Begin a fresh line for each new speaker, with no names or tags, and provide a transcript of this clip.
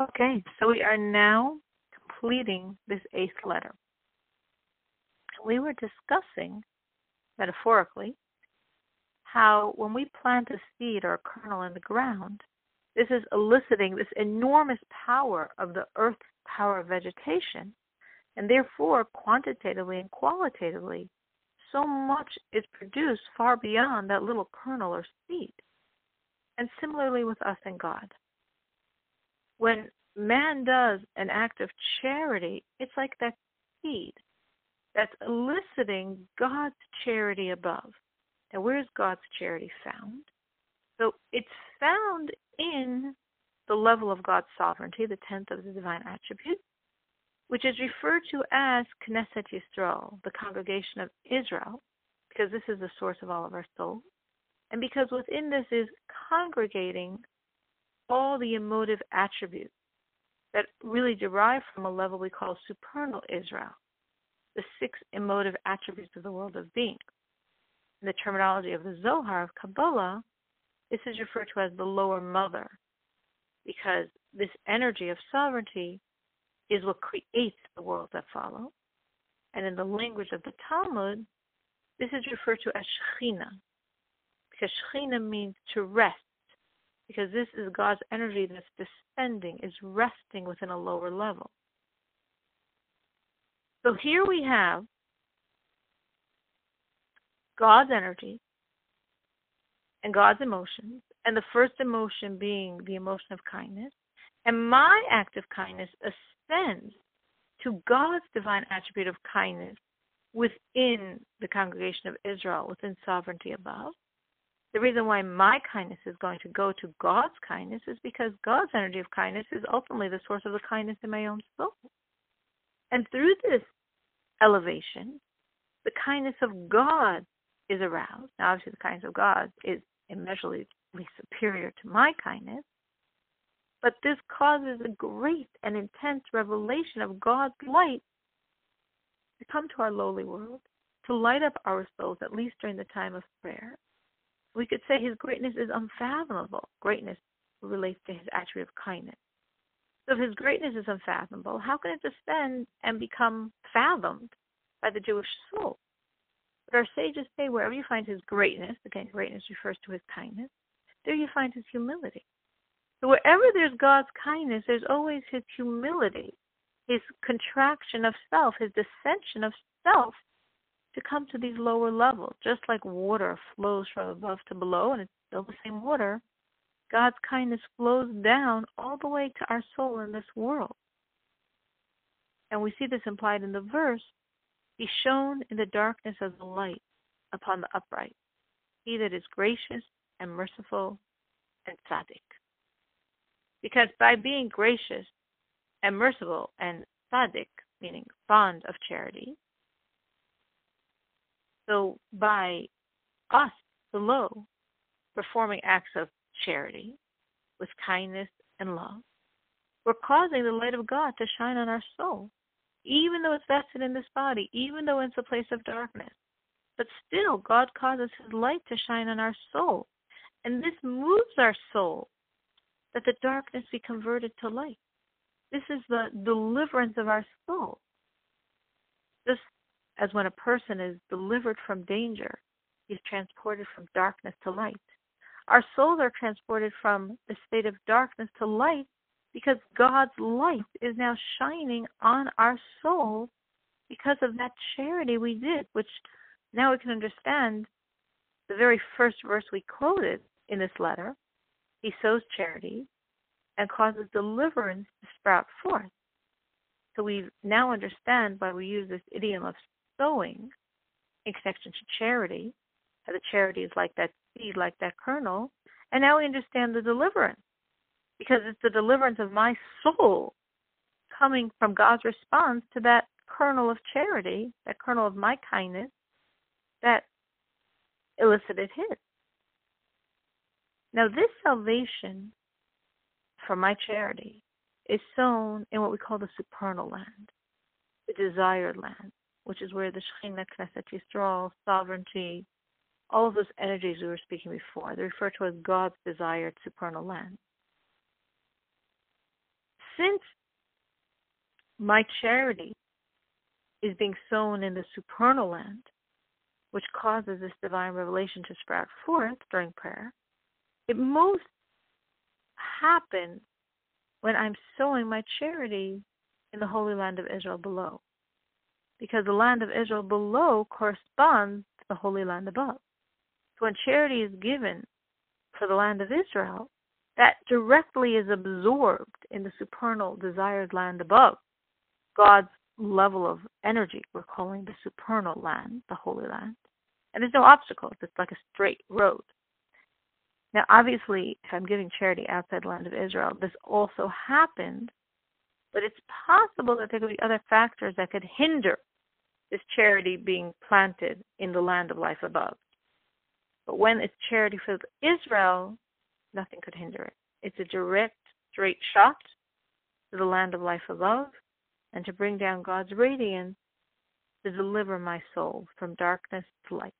Okay, so we are now completing this eighth letter. We were discussing, metaphorically, how when we plant a seed or a kernel in the ground, this is eliciting this enormous power of the earth's power of vegetation, and therefore, quantitatively and qualitatively, so much is produced far beyond that little kernel or seed. And similarly with us and God. When man does an act of charity, it's like that seed that's eliciting God's charity above. And where's God's charity found? So it's found in the level of God's sovereignty, the tenth of the divine attribute, which is referred to as Knesset Yisrael, the congregation of Israel, because this is the source of all of our souls, and because within this is congregating all the emotive attributes that really derive from a level we call supernal Israel, the six emotive attributes of the world of being. In the terminology of the Zohar of Kabbalah, this is referred to as the lower mother, because this energy of sovereignty is what creates the world that follow. And in the language of the Talmud, this is referred to as Shekhinah, because Shekhinah means to rest, because this is God's energy that's descending, is resting within a lower level. So here we have God's energy and God's emotions, and the first emotion being the emotion of kindness, and my act of kindness ascends to God's divine attribute of kindness within the congregation of Israel, within sovereignty above. The reason why my kindness is going to go to God's kindness is because God's energy of kindness is ultimately the source of the kindness in my own soul. And through this elevation, the kindness of God is aroused. Now, obviously, the kindness of God is immeasurably superior to my kindness, but this causes a great and intense revelation of God's light to come to our lowly world, to light up our souls, at least during the time of prayer. We could say his greatness is unfathomable. Greatness relates to his attribute of kindness. So if his greatness is unfathomable, how can it descend and become fathomed by the Jewish soul? But our sages say wherever you find his greatness, again, greatness refers to his kindness, there you find his humility. So wherever there's God's kindness, there's always his humility, his contraction of self, his dissension of self to come to these lower levels. Just like water flows from above to below and it's still the same water, God's kindness flows down all the way to our soul in this world. And we see this implied in the verse Be shown in the darkness as the light upon the upright, he that is gracious and merciful and tzaddik. Because by being gracious and merciful and tzaddik, meaning fond of charity, so by us, below, performing acts of charity with kindness and love, we're causing the light of God to shine on our soul, even though it's vested in this body, even though it's a place of darkness. But still, God causes His light to shine on our soul. And this moves our soul that the darkness be converted to light. This is the deliverance of our soul. Just as when a person is delivered from danger, he's transported from darkness to light. Our souls are transported from the state of darkness to light because God's light is now shining on our soul because of that charity we did, which now we can understand the very first verse we quoted in this letter. He sows charity and causes deliverance to sprout forth. So we now understand why we use this idiom of sowing in connection to charity. How the charity is like that seed, like that kernel. And now we understand the deliverance because it's the deliverance of my soul coming from God's response to that kernel of charity, that kernel of my kindness that elicited his. Now, this salvation from my charity is sown in what we call the supernal land, the desired land, which is where the Shekhinah, Knesset Yisrael, sovereignty, all of those energies we were speaking before, they're referred to as God's desired supernal land. since my charity is being sown in the supernal land, which causes this divine revelation to sprout forth during prayer, it most happens when I'm sowing my charity in the Holy Land of Israel below. Because the land of Israel below corresponds to the Holy Land above. So when charity is given for the land of Israel, that directly is absorbed in the supernal desired land above. God's level of energy, we're calling the supernal land, the Holy Land. And there's no obstacles, it's like a straight road. Now, obviously, if I'm giving charity outside the land of Israel, this also happened, but it's possible that there could be other factors that could hinder this charity being planted in the land of life above. But when it's charity for Israel, nothing could hinder it. It's a direct, straight shot to the land of life above and to bring down God's radiance to deliver my soul from darkness to light.